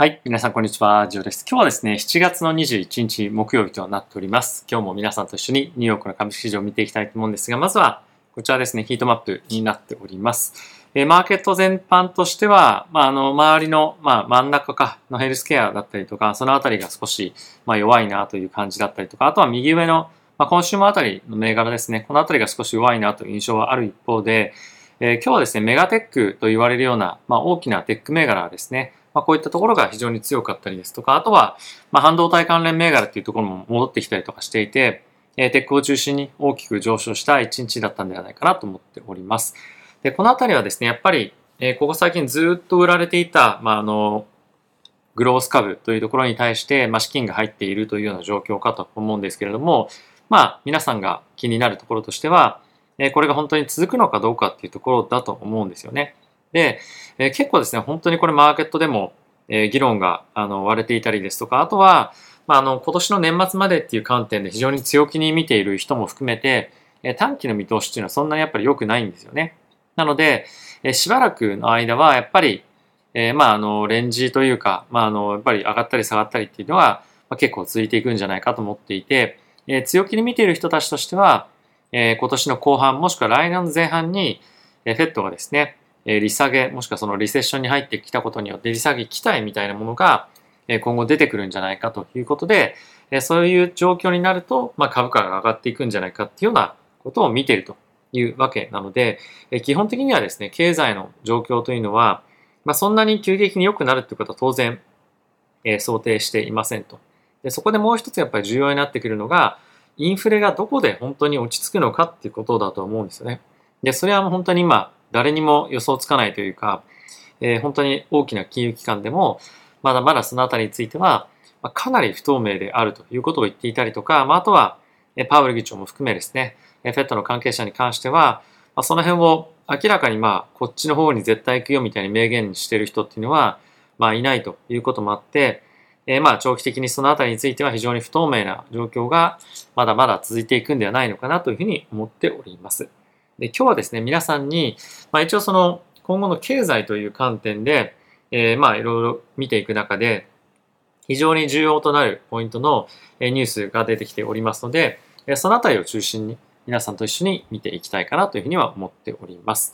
はい。皆さん、こんにちは。ジョーです。今日はですね、7月の21日木曜日となっております。今日も皆さんと一緒にニューヨークの株式市場を見ていきたいと思うんですが、まずは、こちらですね、ヒートマップになっております。えマーケット全般としては、まあ、あの、周りの、まあ、真ん中か、のヘルスケアだったりとか、そのあたりが少し、まあ、弱いなという感じだったりとか、あとは右上の、まあ、今週もあたりの銘柄ですね、このあたりが少し弱いなという印象はある一方で、えー、今日はですね、メガテックと言われるような、まあ、大きなテック銘柄ですね、まあ、こういったところが非常に強かったりですとか、あとは、まあ、半導体関連銘柄っていうところも戻ってきたりとかしていて、えー、テックを中心に大きく上昇した一日だったんではないかなと思っております。で、このあたりはですね、やっぱり、えー、ここ最近ずっと売られていた、まあ、あの、グロース株というところに対して、まあ、資金が入っているというような状況かと思うんですけれども、まあ、皆さんが気になるところとしては、えー、これが本当に続くのかどうかっていうところだと思うんですよね。で、えー、結構ですね、本当にこれマーケットでも、えー、議論があの割れていたりですとか、あとは、まあ、あの今年の年末までっていう観点で非常に強気に見ている人も含めて、えー、短期の見通しっていうのはそんなにやっぱり良くないんですよね。なので、えー、しばらくの間はやっぱり、えー、まああのレンジというか、まああのやっぱり上がったり下がったりっていうのは、まあ、結構続いていくんじゃないかと思っていて、えー、強気に見ている人たちとしては、えー、今年の後半もしくは来年の前半に、えー、フェットがですね、え利下げ、もしくはそのリセッションに入ってきたことによって利下げ期待みたいなものが、え今後出てくるんじゃないかということで、えそういう状況になると、まあ、株価が上がっていくんじゃないかっていうようなことを見ているというわけなので、え基本的にはですね、経済の状況というのは、まあ、そんなに急激に良くなるっていうことは当然、え想定していませんと。でそこでもう一つやっぱり重要になってくるのが、インフレがどこで本当に落ち着くのかっていうことだと思うんですよね。で、それはもう本当に今、誰にも予想つかないというか、えー、本当に大きな金融機関でも、まだまだそのあたりについては、まあ、かなり不透明であるということを言っていたりとか、まあ、あとは、パウエル議長も含めですね、えフェットの関係者に関しては、まあ、その辺を明らかにまあ、こっちの方に絶対行くよみたいに明言してる人っていうのは、まあ、いないということもあって、えー、まあ、長期的にそのあたりについては非常に不透明な状況がまだまだ続いていくんではないのかなというふうに思っております。で今日はですね、皆さんに、まあ、一応その今後の経済という観点で、えー、まあいろいろ見ていく中で、非常に重要となるポイントのニュースが出てきておりますので、そのあたりを中心に皆さんと一緒に見ていきたいかなというふうには思っております。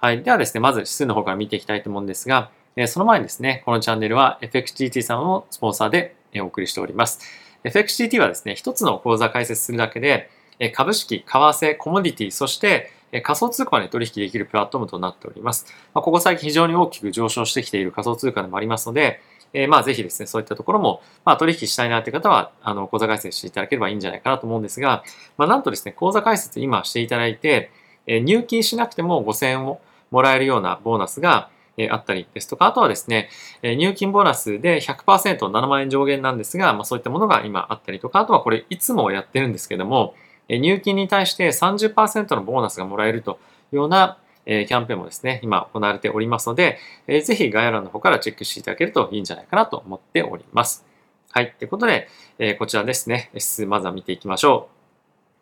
はい。ではですね、まず指数の方から見ていきたいと思うんですが、その前にですね、このチャンネルは FXGT さんのスポンサーでお送りしております。FXGT はですね、一つの口座開設するだけで、株式、為替、コモディティ、そして仮想通貨で取引できるプラットフォームとなっております。まあ、ここ最近非常に大きく上昇してきている仮想通貨でもありますので、えー、まあぜひですね、そういったところも、まあ取引したいなという方は、あの、口座開設していただければいいんじゃないかなと思うんですが、まあなんとですね、口座開設今していただいて、えー、入金しなくても5000円をもらえるようなボーナスが、えあったりですとか、あとはですね、え入金ボーナスで 100%7 万円上限なんですが、まあそういったものが今あったりとか、あとはこれいつもやってるんですけども、入金に対して30%のボーナスがもらえるというような、キャンペーンもですね、今行われておりますので、ぜひ概要欄の方からチェックしていただけるといいんじゃないかなと思っております。はい。ということで、こちらですね、指数まずは見ていきましょう。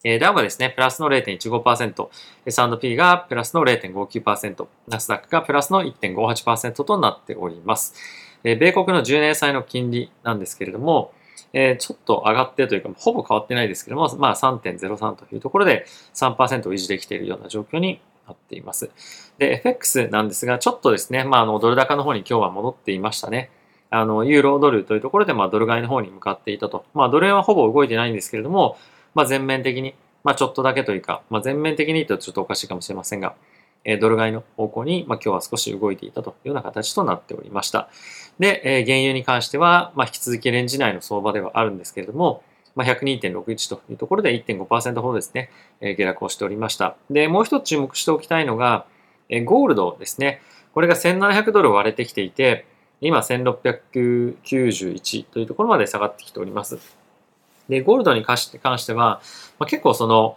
え、ダウがですね、プラスの0.15%、S&P がプラスの0.59%、ナスダックがプラスの1.58%となっております。え、米国の10年債の金利なんですけれども、えー、ちょっと上がってというか、ほぼ変わってないですけども、まあ3.03というところで3%を維持できているような状況になっています。で、FX なんですが、ちょっとですね、まあ、あの、ドル高の方に今日は戻っていましたね。あの、ユーロドルというところで、まあ、ドル買いの方に向かっていたと。まあ、ドル円はほぼ動いてないんですけれども、まあ、全面的に、まあ、ちょっとだけというか、まあ、全面的に言うとちょっとおかしいかもしれませんが、えドル買いの方向に、ま、今日は少し動いていたというような形となっておりました。で、え原油に関しては、ま、引き続きレンジ内の相場ではあるんですけれども、まあ、102.61というところで1.5%ほどですね、え下落をしておりました。で、もう一つ注目しておきたいのが、えゴールドですね。これが1700ドル割れてきていて、今1691というところまで下がってきております。で、ゴールドに関して関しては、まあ、結構その、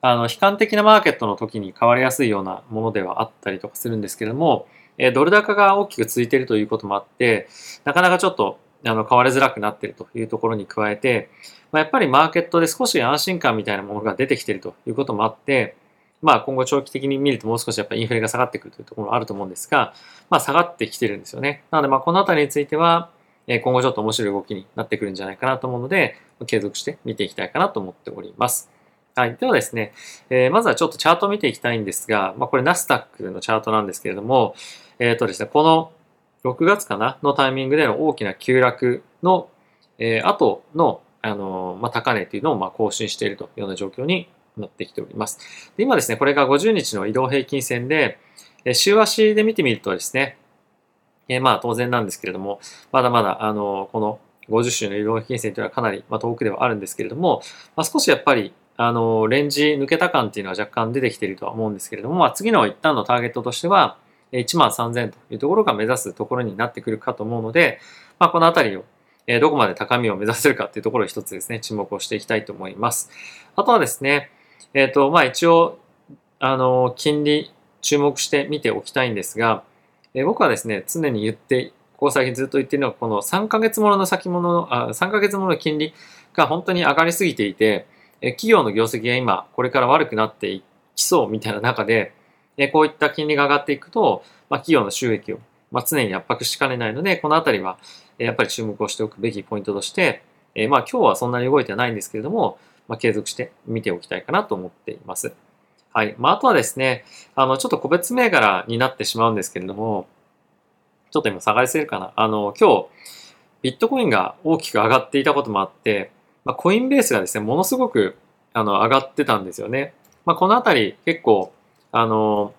あの、悲観的なマーケットの時に変わりやすいようなものではあったりとかするんですけれども、えドル高が大きく続いているということもあって、なかなかちょっとあの変わりづらくなっているというところに加えて、まあ、やっぱりマーケットで少し安心感みたいなものが出てきているということもあって、まあ今後長期的に見るともう少しやっぱりインフレが下がってくるというところもあると思うんですが、まあ下がってきてるんですよね。なのでまあこのあたりについては、今後ちょっと面白い動きになってくるんじゃないかなと思うので、継続して見ていきたいかなと思っております。はい。ではですね、えー、まずはちょっとチャートを見ていきたいんですが、まあ、これナスダックのチャートなんですけれども、えっ、ー、とですね、この6月かなのタイミングでの大きな急落の、えー、後の、あのー、まあ、高値というのをまあ更新しているというような状況になってきております。で今ですね、これが50日の移動平均線で、えー、週足で見てみるとですね、えー、まあ当然なんですけれども、まだまだ、あのこの50週の移動平均線というのはかなり、ま、遠くではあるんですけれども、まあ、少しやっぱり、あのレンジ抜けた感っていうのは若干出てきているとは思うんですけれども、まあ、次の一旦のターゲットとしては、1万3000というところが目指すところになってくるかと思うので、まあ、このあたりをどこまで高みを目指せるかっていうところを一つですね、注目をしていきたいと思います。あとはですね、えっ、ー、と、まあ一応、あの、金利注目して見ておきたいんですが、えー、僕はですね、常に言って、ここ最近ずっと言っているのは、この3ヶ月ものの先物の、あ3ヶ月もの金利が本当に上がりすぎていて、え企業の業績が今、これから悪くなっていきそうみたいな中で、えこういった金利が上がっていくと、まあ、企業の収益を、まあ、常に圧迫しかねないので、このあたりは、えやっぱり注目をしておくべきポイントとして、えまあ今日はそんなに動いてないんですけれども、まあ、継続して見ておきたいかなと思っています。はい。まあ、あとはですね、あの、ちょっと個別銘柄になってしまうんですけれども、ちょっと今下がりすぎるかな。あの、今日、ビットコインが大きく上がっていたこともあって、まあ、コインベースがですね、ものすごくあの上がってたんですよね。まあ、このあたり結構、あの、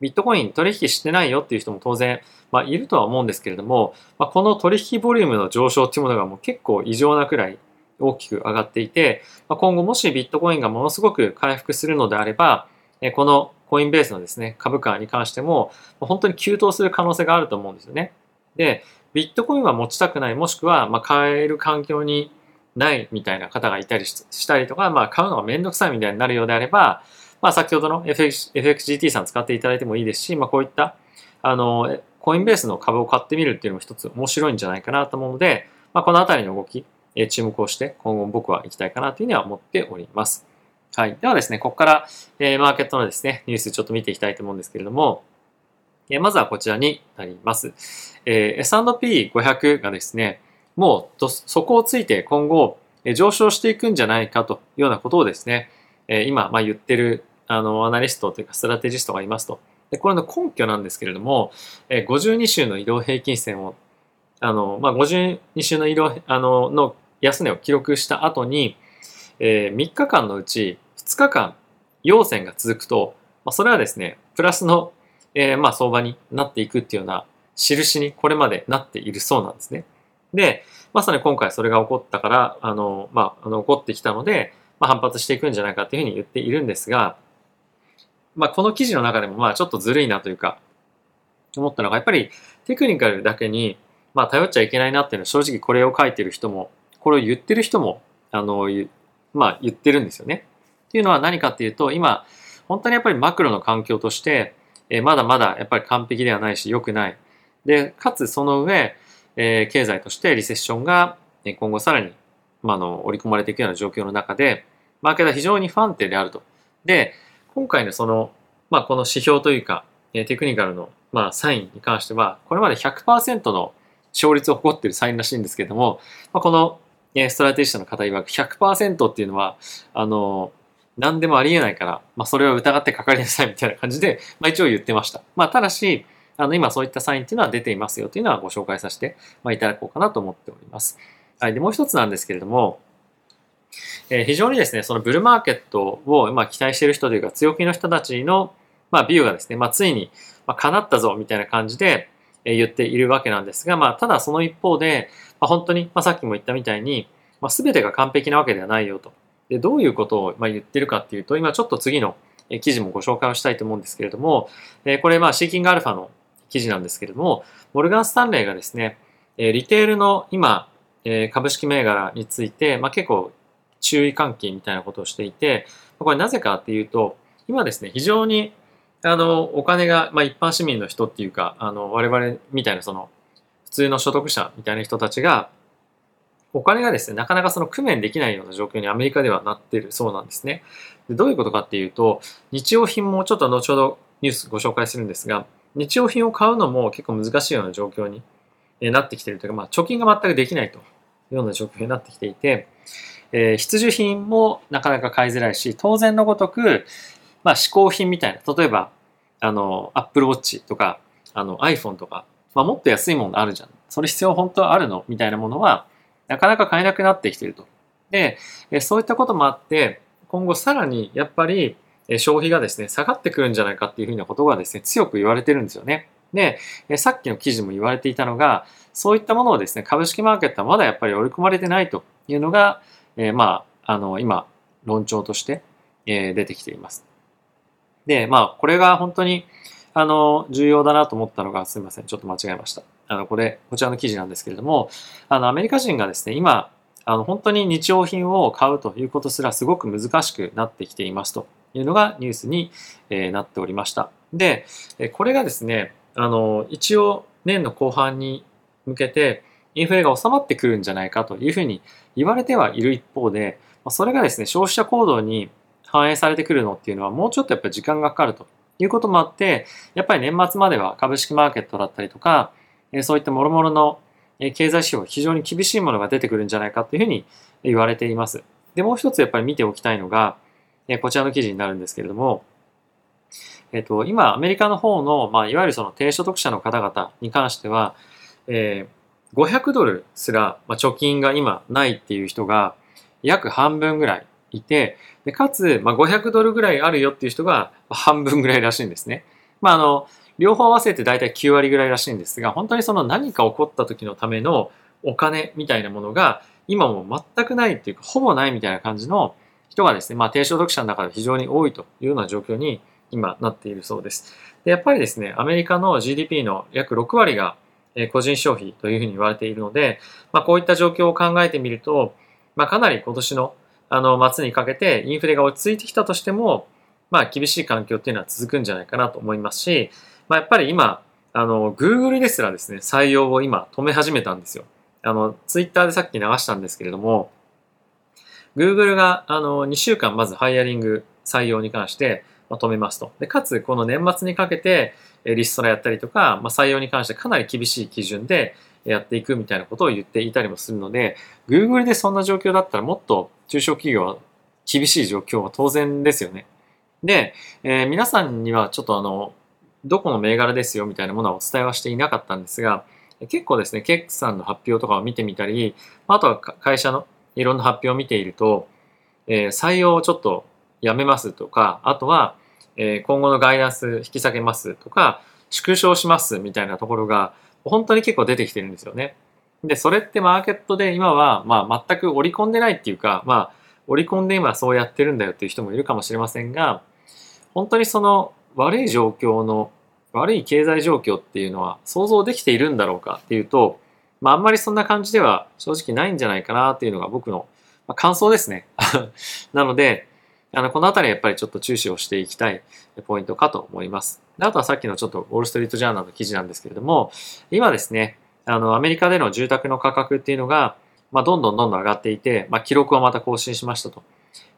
ビットコイン取引してないよっていう人も当然、まあ、いるとは思うんですけれども、まあ、この取引ボリュームの上昇っていうものがもう結構異常なくらい大きく上がっていて、まあ、今後もしビットコインがものすごく回復するのであれば、このコインベースのですね、株価に関しても、本当に急騰する可能性があると思うんですよね。で、ビットコインは持ちたくない、もしくは、まあ、買える環境にないみたいな方がいたりしたりとか、まあ、買うのがめんどくさいみたいになるようであれば、まあ、先ほどの FXGT さん使っていただいてもいいですし、まあ、こういった、あの、コインベースの株を買ってみるっていうのも一つ面白いんじゃないかなと思うので、まあ、このあたりの動き、え注目をして今後僕は行きたいかなというふうには思っております。はい。ではですね、ここから、えー、マーケットのですね、ニュースちょっと見ていきたいと思うんですけれども、えー、まずはこちらになります。えー、S&P500 がですね、もうそこをついて今後、上昇していくんじゃないかというようなことをですね、今、まあ、言ってるあのアナリストというかストラテジストがいますと。でこれの根拠なんですけれども、52週の移動平均線をあの、まあ、52週の移動あのの安値を記録した後に、えー、3日間のうち2日間陽線が続くと、まあ、それはですね、プラスの、えー、まあ相場になっていくっていうような印にこれまでなっているそうなんですね。で、まさに今回それが起こったから、あの、まあ、あの起こってきたので、まあ、反発していくんじゃないかというふうに言っているんですが、まあ、この記事の中でも、まあ、ちょっとずるいなというか、思ったのが、やっぱりテクニカルだけに、まあ、頼っちゃいけないなっていうのは、正直これを書いてる人も、これを言ってる人も、あの、まあ、言ってるんですよね。っていうのは何かっていうと、今、本当にやっぱりマクロの環境として、え、まだまだやっぱり完璧ではないし、良くない。で、かつその上、え、経済としてリセッションが今後さらに、まあ、の織り込まれていくような状況の中で、マーケットは非常に不安定であると。で、今回のその、まあ、この指標というか、テクニカルの、まあ、サインに関しては、これまで100%の勝率を誇っているサインらしいんですけれども、まあ、このストラテジストの方曰く100%っていうのは、あの、何でもありえないから、まあ、それを疑ってかかりなさいみたいな感じで、まあ、一応言ってました。まあ、ただし、あの、今そういったサインっていうのは出ていますよというのはご紹介させて、ま、いただこうかなと思っております。はい。で、もう一つなんですけれども、えー、非常にですね、そのブルーマーケットを、ま、期待している人というか、強気の人たちの、まあ、ビューがですね、まあ、ついに、ま、叶ったぞ、みたいな感じで、え、言っているわけなんですが、まあ、ただその一方で、まあ、本当に、まあ、さっきも言ったみたいに、まあ、全てが完璧なわけではないよと。で、どういうことを、ま、言ってるかっていうと、今ちょっと次の記事もご紹介をしたいと思うんですけれども、え、これ、まあ、シーキングアルファの記事なんですけれども、モルガン・スタンレーがですね、リテールの今、株式銘柄について、まあ、結構注意喚起みたいなことをしていて、これなぜかっていうと、今ですね、非常にあのお金が、まあ、一般市民の人っていうか、あの我々みたいなその普通の所得者みたいな人たちが、お金がですね、なかなかその工面できないような状況にアメリカではなっているそうなんですね。でどういうことかっていうと、日用品もちょっと後ほどニュースご紹介するんですが、日用品を買うのも結構難しいような状況になってきているというか、まあ、貯金が全くできないというような状況になってきていて、えー、必需品もなかなか買いづらいし、当然のごとく、まあ、嗜好品みたいな、例えば、あの、Apple Watch とか、あの iPhone とか、まあ、もっと安いものあるじゃん。それ必要本当はあるのみたいなものは、なかなか買えなくなってきていると。で、そういったこともあって、今後さらにやっぱり消費がですね、下がってくるんじゃないかっていうふうなことがですね、強く言われてるんですよね。で、さっきの記事も言われていたのが、そういったものをですね、株式マーケットはまだやっぱり織り込まれてないというのが、えー、まあ、あの、今、論調として、えー、出てきています。で、まあ、これが本当に、あの、重要だなと思ったのが、すみません、ちょっと間違えました。あの、これ、こちらの記事なんですけれども、あの、アメリカ人がですね、今、あの、本当に日用品を買うということすらすごく難しくなってきていますというのがニュースに、なっておりました。で、これがですね、あの、一応年の後半に向けてインフレが収まってくるんじゃないかというふうに言われてはいる一方で、それがですね、消費者行動に反映されてくるのっていうのはもうちょっとやっぱり時間がかかるということもあって、やっぱり年末までは株式マーケットだったりとか、そういった諸々の経済指標非常に厳しいものが出てくるんじゃないかというふうに言われています。で、もう一つやっぱり見ておきたいのが、えこちらの記事になるんですけれども、えっと、今、アメリカの方の、まあ、いわゆるその低所得者の方々に関しては、えー、500ドルすら、まあ、貯金が今ないっていう人が約半分ぐらいいて、でかつ、まあ、500ドルぐらいあるよっていう人が半分ぐらいらしいんですね。まあ、あの、両方合わせて大体9割ぐらいらしいんですが、本当にその何か起こった時のためのお金みたいなものが今も全くないっていうか、ほぼないみたいな感じの人がですね、まあ低所得者の中で非常に多いというような状況に今なっているそうです。でやっぱりですね、アメリカの GDP の約6割が個人消費というふうに言われているので、まあ、こういった状況を考えてみると、まあ、かなり今年のあの末にかけてインフレが落ち着いてきたとしても、まあ、厳しい環境っていうのは続くんじゃないかなと思いますし、まあ、やっぱり今、あの、Google ですらですね、採用を今止め始めたんですよ。あの、Twitter でさっき流したんですけれども、Google があの2週間まずハイアリング採用に関して止めますと。で、かつ、この年末にかけて、リストラやったりとか、まあ、採用に関してかなり厳しい基準でやっていくみたいなことを言っていたりもするので、Google でそんな状況だったらもっと中小企業は厳しい状況は当然ですよね。で、えー、皆さんにはちょっとあの、どこの銘柄ですよみたいなものはお伝えはしていなかったんですが、結構ですね、ケックさんの発表とかを見てみたり、あとは会社のいろんな発表を見ていると、えー、採用をちょっとやめますとか、あとは、えー、今後のガイダンス引き下げますとか、縮小しますみたいなところが、本当に結構出てきてるんですよね。で、それってマーケットで今は、まあ全く織り込んでないっていうか、まあ織り込んで今そうやってるんだよっていう人もいるかもしれませんが、本当にその悪い状況の、悪い経済状況っていうのは想像できているんだろうかっていうと、まああんまりそんな感じでは正直ないんじゃないかなっていうのが僕の感想ですね。なので、あの、このあたりやっぱりちょっと注視をしていきたいポイントかと思います。あとはさっきのちょっとウォールストリートジャーナルの記事なんですけれども、今ですね、あの、アメリカでの住宅の価格っていうのが、まあ、どんどんどんどん上がっていて、まあ、記録はまた更新しましたと。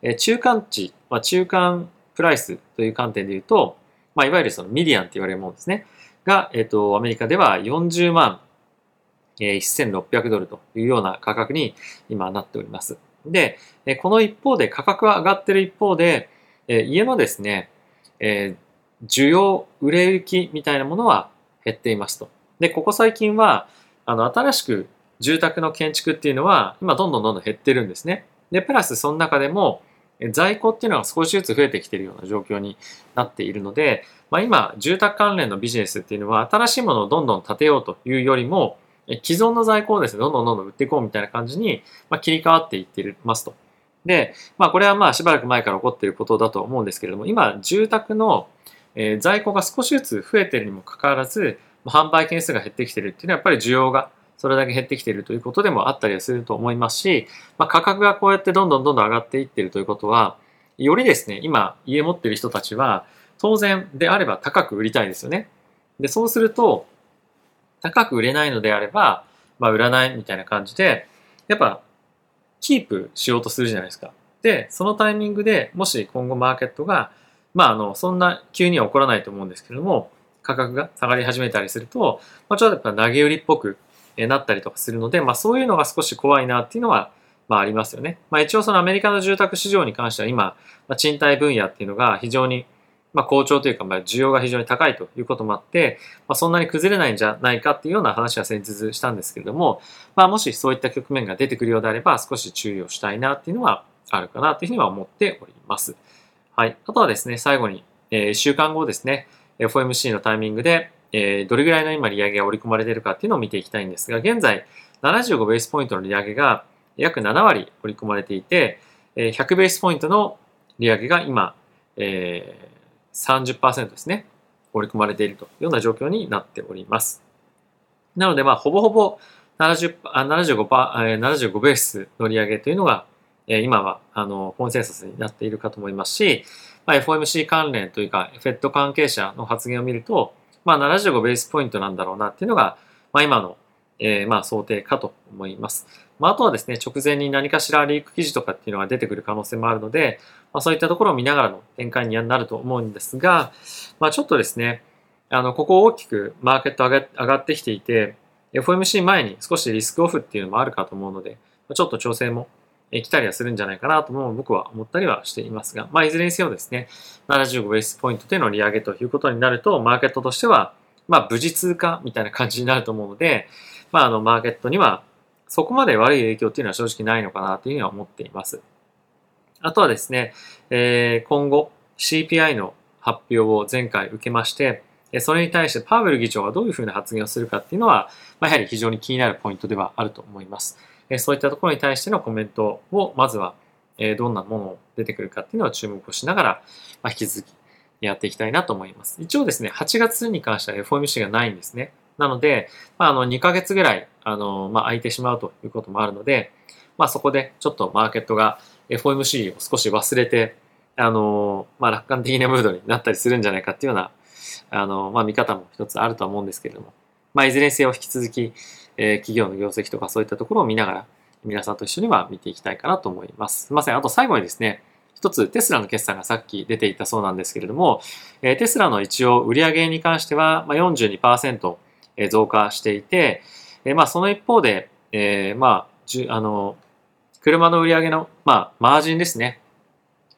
え中間値、まあ、中間プライスという観点で言うと、まあ、いわゆるそのミディアンって言われるものですね。が、えっ、と、アメリカでは40万、え、1600ドルというような価格に今なっております。で、この一方で価格は上がってる一方で、家のですね、え、需要、売れ行きみたいなものは減っていますと。で、ここ最近は、あの、新しく住宅の建築っていうのは、今どんどんどんどん減ってるんですね。で、プラスその中でも、在庫っていうのが少しずつ増えてきているような状況になっているので、まあ、今、住宅関連のビジネスっていうのは、新しいものをどんどん建てようというよりも、既存の在庫をですね、どんどんどんどん売っていこうみたいな感じに、まあ、切り替わっていってますと。で、まあこれはまあしばらく前から起こっていることだと思うんですけれども、今住宅の、在庫が少しずつ増えているにもかかわらず、販売件数が減ってきているっていうのはやっぱり需要がそれだけ減ってきているということでもあったりはすると思いますし、まあ、価格がこうやってどんどんどんどん上がっていっているということは、よりですね、今家持っている人たちは当然であれば高く売りたいですよね。で、そうすると、高く売れないのであれば、まあ、売らないみたいな感じで、やっぱ、キープしようとするじゃないですか。で、そのタイミングでもし今後マーケットが、まあ、あの、そんな急には起こらないと思うんですけども、価格が下がり始めたりすると、まあ、ちょっとやっぱ投げ売りっぽくなったりとかするので、まあそういうのが少し怖いなっていうのは、まあありますよね。まあ一応そのアメリカの住宅市場に関しては今、まあ、賃貸分野っていうのが非常にまあ、好調というか、まあ、需要が非常に高いということもあって、まあ、そんなに崩れないんじゃないかっていうような話は先日したんですけれども、まあ、もしそういった局面が出てくるようであれば、少し注意をしたいなっていうのはあるかなというふうには思っております。はい。あとはですね、最後に、えー、1週間後ですね、FOMC のタイミングで、えー、どれぐらいの今利上げが織り込まれているかっていうのを見ていきたいんですが、現在75ベースポイントの利上げが約7割織り込まれていて、100ベースポイントの利上げが今、えー、30%ですね、織り込まれているというような状況になっております。なので、まあ、ほぼほぼ70あ75パ、75ベースの利上げというのが、え今は、あの、コンセンサスになっているかと思いますし、まあ、FOMC 関連というか、FED 関係者の発言を見ると、まあ、75ベースポイントなんだろうなっていうのが、まあ、今の、えー、まあ、想定かと思います。まあ、あとはですね、直前に何かしらリーク記事とかっていうのが出てくる可能性もあるので、まあ、そういったところを見ながらの展開になると思うんですが、まあ、ちょっとですね、あの、ここ大きくマーケット上がってきていて、FOMC 前に少しリスクオフっていうのもあるかと思うので、ちょっと調整も来たりはするんじゃないかなとも僕は思ったりはしていますが、まあ、いずれにせよですね、75ベースポイントでの利上げということになると、マーケットとしては、まあ、無事通過みたいな感じになると思うので、まあ、あの、マーケットにはそこまで悪い影響っていうのは正直ないのかなというふうには思っています。あとはですね、えー、今後 CPI の発表を前回受けまして、それに対してパウエル議長がどういうふうな発言をするかっていうのは、まあ、やはり非常に気になるポイントではあると思います。そういったところに対してのコメントをまずはどんなものを出てくるかっていうのを注目をしながら、まあ、引き続きやっていきたいなと思います。一応ですね、8月に関しては FOMC がないんですね。なので、まあ、あの2ヶ月ぐらいあの、まあ、空いてしまうということもあるので、まあ、そこでちょっとマーケットが FOMC を少し忘れて、あの、まあ、楽観的なムードになったりするんじゃないかっていうような、あの、まあ、見方も一つあるとは思うんですけれども、まあ、いずれにせよ引き続き、えー、企業の業績とかそういったところを見ながら、皆さんと一緒には見ていきたいかなと思います。すいません。あと最後にですね、一つテスラの決算がさっき出ていたそうなんですけれども、えー、テスラの一応売上に関しては、まあ、42%増加していて、え、まあその一方で、えー、まあ、じゅあの、車の売り上げの、まあ、マージンですね。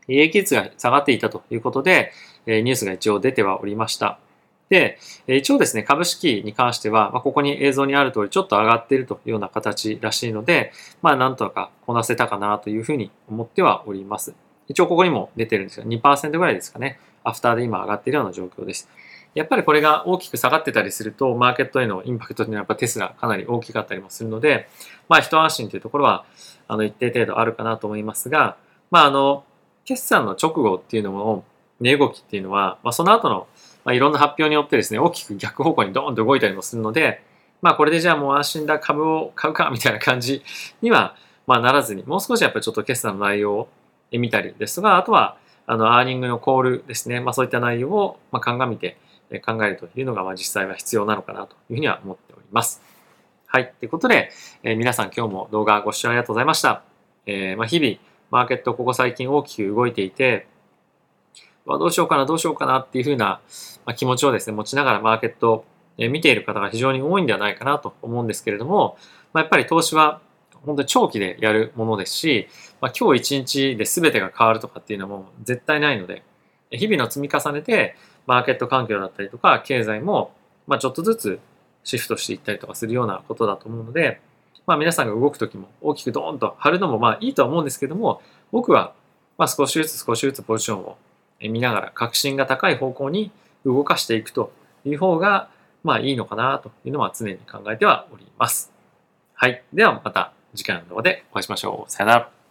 利益率が下がっていたということで、え、ニュースが一応出てはおりました。で、一応ですね、株式に関しては、まあ、ここに映像にある通りちょっと上がっているというような形らしいので、まあ、なんとかこなせたかなというふうに思ってはおります。一応ここにも出てるんですが、2%ぐらいですかね。アフターで今上がっているような状況です。やっぱりこれが大きく下がってたりすると、マーケットへのインパクトというのはやっぱテスラかなり大きかったりもするので、まあ一安心というところは、あの一定程度あるかなと思いますが、まああの、決算の直後っていうのも、値動きっていうのは、まあその後の、まあ、いろんな発表によってですね、大きく逆方向にドーンと動いたりもするので、まあこれでじゃあもう安心だ株を買うかみたいな感じには、まあならずに、もう少しやっぱりちょっと決算の内容を見たりですとか、あとは、あの、アーニングのコールですね、まあそういった内容を、まあ鑑みて、考えるというのが、まあ、実際は必要なのかなというふうには思っております。はい。ということで、えー、皆さん今日も動画ご視聴ありがとうございました。えー、まあ、日々、マーケットここ最近大きく動いていて、まあ、どうしようかな、どうしようかなっていうふうな、ま気持ちをですね、持ちながらマーケットを見ている方が非常に多いんではないかなと思うんですけれども、まあ、やっぱり投資は本当に長期でやるものですし、まあ、今日一日で全てが変わるとかっていうのも絶対ないので、日々の積み重ねで、マーケット環境だったりとか、経済も、ま、ちょっとずつシフトしていったりとかするようなことだと思うので、まあ、皆さんが動くときも大きくドーンと張るのもまあいいとは思うんですけども、僕はま少しずつ少しずつポジションを見ながら確信が高い方向に動かしていくという方がまあいいのかなというのは常に考えてはおります。はい。ではまた次回の動画でお会いしましょう。さよなら。